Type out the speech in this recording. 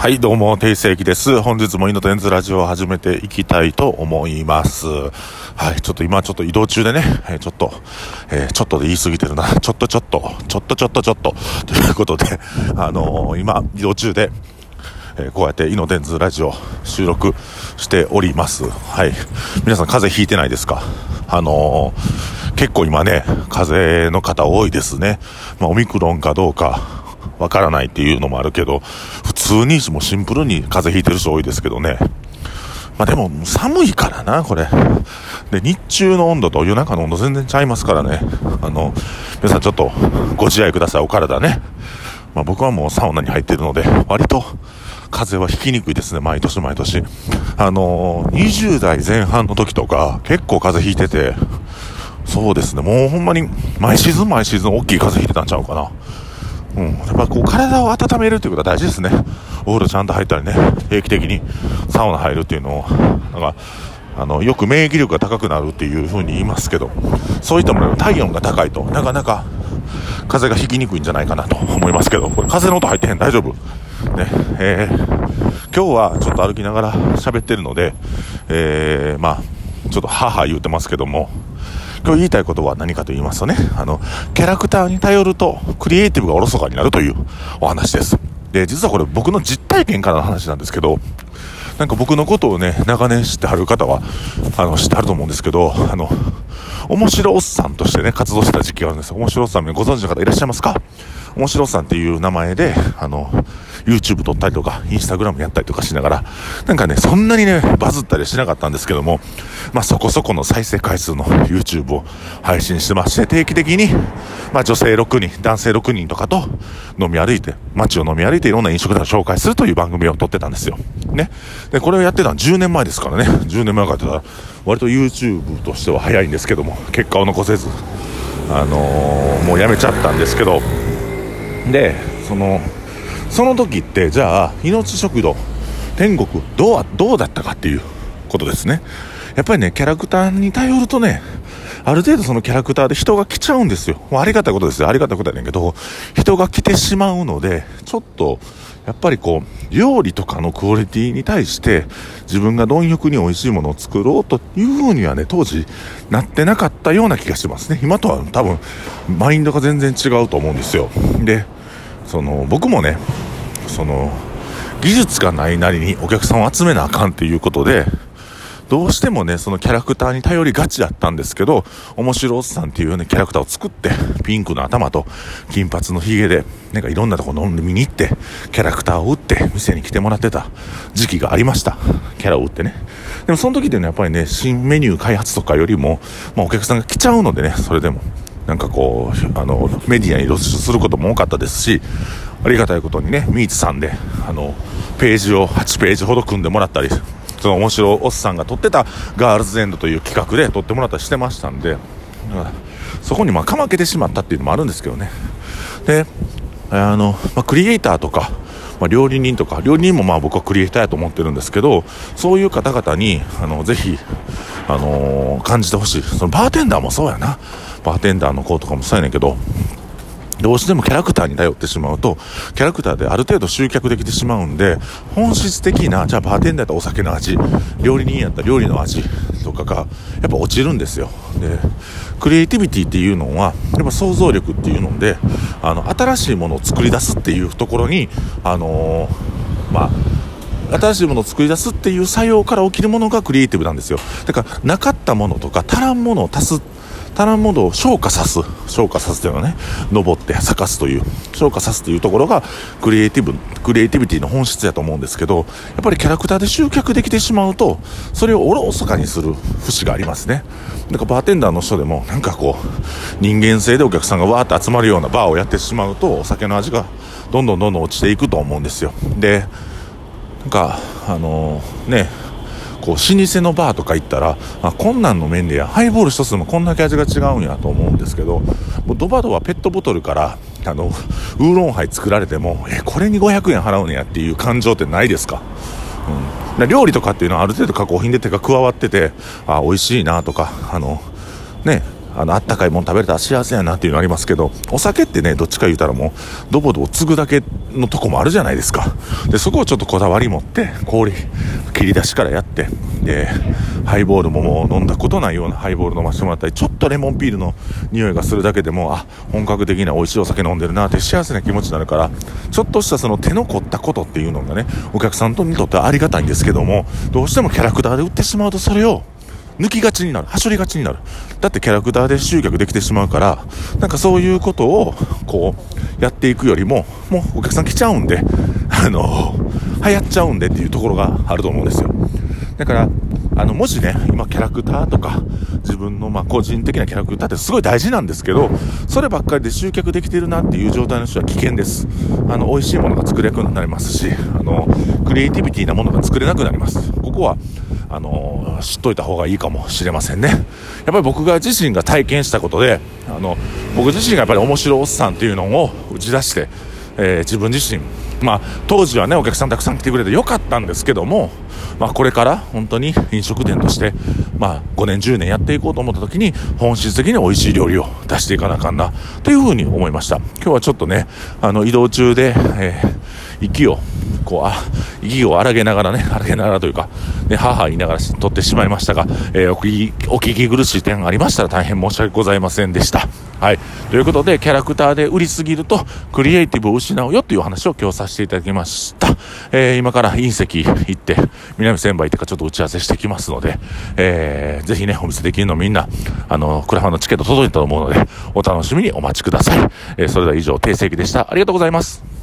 はい、どうも、定世紀です。本日もイノテンズラジオを始めていきたいと思います。はい、ちょっと今ちょっと移動中でね、えちょっと、えーちょっとで言い過ぎてるな。ちょっとちょっと、ちょっとちょっとちょっと、ということで、あのー今、移動中で、えーこうやってイノテンズラジオ収録しております。はい。皆さん風邪ひいてないですか？あの結構今ね、風邪の方多いですね。まあ、オミクロンかどうか、わからないっていうのもあるけど、通にもシンプルに風邪ひいてる人多いですけどね。まあでも寒いからな、これ。で、日中の温度と夜中の温度全然ちゃいますからね。あの、皆さんちょっとご自愛ください、お体ね。まあ僕はもうサウナに入ってるので、割と風邪はひきにくいですね、毎年毎年。あの、20代前半の時とか結構風邪ひいてて、そうですね、もうほんまに毎シーズン毎シーズン大きい風邪ひいてたんちゃうかな。うん、やっぱこう体を温めるっていうことは大事ですね。お風呂ちゃんと入ったりね、定期的にサウナ入るっていうのを、なんか、あの、よく免疫力が高くなるっていう風に言いますけど、そういったもの体温が高いとなかなか風がひきにくいんじゃないかなと 思いますけど、これ風の音入ってへん大丈夫ね、えー、今日はちょっと歩きながら喋ってるので、えー、まあ、ちょっと母言うてますけども、今日言いたいことは何かと言いますとね、あの、キャラクターに頼ると、クリエイティブがおろそかになるというお話です。で、実はこれ僕の実体験からの話なんですけど、なんか僕のことをね、長年知ってはる方は、あの、知ってはると思うんですけど、あの、面白おっさんとしてね、活動してた時期があるんですよ。面白おっさんご存知の方いらっしゃいますか？面白さんっていう名前で、あの、YouTube 撮ったりとか、Instagram やったりとかしながら、なんかね、そんなにね、バズったりしなかったんですけども、まあそこそこの再生回数の YouTube を配信してまして、定期的に、まあ女性6人、男性6人とかと飲み歩いて、街を飲み歩いていろんな飲食店を紹介するという番組を撮ってたんですよ。ね。で、これをやってたのは10年前ですからね。10年前からってたら、割と YouTube としては早いんですけども、結果を残せず、あのーもうやめちゃったんですけど、で、その、その時って、じゃあ、命食堂、天国、どう、どうだったかっていうことですね。やっぱりね、キャラクターに頼るとね、ある程度そのキャラクターで人が来ちゃうんですよ。もうありがたいことですよ。ありがたいことやねんけど、人が来てしまうので、ちょっと、やっぱりこう、料理とかのクオリティに対して、自分が貪欲に美味しいものを作ろうというふうにはね、当時、なってなかったような気がしますね。今とは多分、マインドが全然違うと思うんですよ。で、その、僕もね、その、技術がないなりにお客さんを集めなあかんっていうことで、どうしてもね、そのキャラクターに頼りがちだったんですけど、面白おっさんっていうね、キャラクターを作って、ピンクの頭と金髪のヒゲで、なんかいろんなとこ飲んで見に行って、キャラクターを売って、店に来てもらってた時期がありました。キャラを売ってね。でもその時っていうのはやっぱりね、新メニュー開発とかよりも、まあお客さんが来ちゃうのでね、それでも。なんかこう、あの、メディアに露出することも多かったですし、ありがたいことにね、ミーツさんで、あの、ページを8ページほど組んでもらったり、その面白おっさんが撮ってたガールズエンドという企画で撮ってもらったりしてましたんで、そこにまかまけてしまったっていうのもあるんですけどね。で、あの、まあ、クリエイターとか、まあ、料理人とか、料理人もまあ僕はクリエイターやと思ってるんですけど、そういう方々に、あの、ぜひ、あのー感じてほしい。そのバーテンダーもそうやな。バーテンダーの子とかもそうやねんけど、どうしてもキャラクターに頼ってしまうと、キャラクターである程度集客できてしまうんで、本質的な、じゃあバーテンダーやったらお酒の味、料理人やったら料理の味とかが、やっぱ落ちるんですよ。で、クリエイティビティっていうのは、やっぱ想像力っていうので、あの、新しいものを作り出すっていうところに、あのーまあ、新しいものを作り出すっていう作用から起きるものがクリエイティブなんですよ。だから、なかったものとか、足らんものを足す、足らんものを消化さす。消化さすというのはね、登って咲かすという、消化さすというところが、クリエイティブ、クリエイティビティの本質やと思うんですけど、やっぱりキャラクターで集客できてしまうと、それをおろそかにする節がありますね。だからバーテンダーの人でも、なんかこう、人間性でお客さんがわーって集まるようなバーをやってしまうと、お酒の味がどんどんどんどん落ちていくと思うんですよ。で、なんか、あのね、こう、老舗のバーとか行ったら、あ、こんなんの麺でや、ハイボール一つでもこんだけ味が違うんやと思うんですけど、もうドバドバペットボトルから、あの、ウーロンハイ作られても、え、これに500円払うんやっていう感情ってないですか？うん。だ料理とかっていうのはある程度加工品で手が加わってて、あ、美味しいなとか、あの、ね、あの、あったかいもん食べれたら幸せやなっていうのありますけど、お酒ってね、どっちか言うたらもう、ドボドボ継ぐだけのとこもあるじゃないですか。で、そこをちょっとこだわり持って、氷、切り出しからやって、で、ハイボールももう飲んだことないようなハイボール飲ませてもらったり、ちょっとレモンピールの匂いがするだけでも、あ、本格的な美味しいお酒飲んでるなって幸せな気持ちになるから、ちょっとしたその手の凝ったことっていうのがね、お客さんにとってはありがたいんですけども、どうしてもキャラクターで売ってしまうとそれを、抜きがちになる。はしょりがちになる。だってキャラクターで集客できてしまうから、なんかそういうことを、こう、やっていくよりも、もうお客さん来ちゃうんで、あの、流行っちゃうんでっていうところがあると思うんですよ。だから、あの、もしね、今キャラクターとか、自分のま個人的なキャラクターってすごい大事なんですけど、そればっかりで集客できてるなっていう状態の人は危険です。あの、美味しいものが作れなくなりますし、あの、クリエイティビティなものが作れなくなります。ここは、あの知っといた方がいいかもしれませんね。やっぱり僕が自身が体験したことで、あの、僕自身がやっぱり面白おっさんっていうのを打ち出して、えー、自分自身、まあ、当時はね、お客さんたくさん来てくれてよかったんですけども、まあ、これから本当に飲食店として、まあ、5年、10年やっていこうと思った時に、本質的に美味しい料理を出していかなあかんな、というふうに思いました。今日はちょっとね、あの、移動中で、えー、息を、こう、あ、息を荒げながらね、荒げながらというか、ね、母言いながら撮ってしまいましたが、えー、お聞き、お聞き苦しい点がありましたら大変申し訳ございませんでした。はい。ということで、キャラクターで売りすぎると、クリエイティブを失うよっていう話を今日させていただきました。えー、今から隕石行って、南千葉行ってかちょっと打ち合わせしてきますので、えー、ぜひね、お見せできるのみんな、あの、クラファンのチケット届いたと思うので、お楽しみにお待ちください。えー、それでは以上、定世紀でした。ありがとうございます。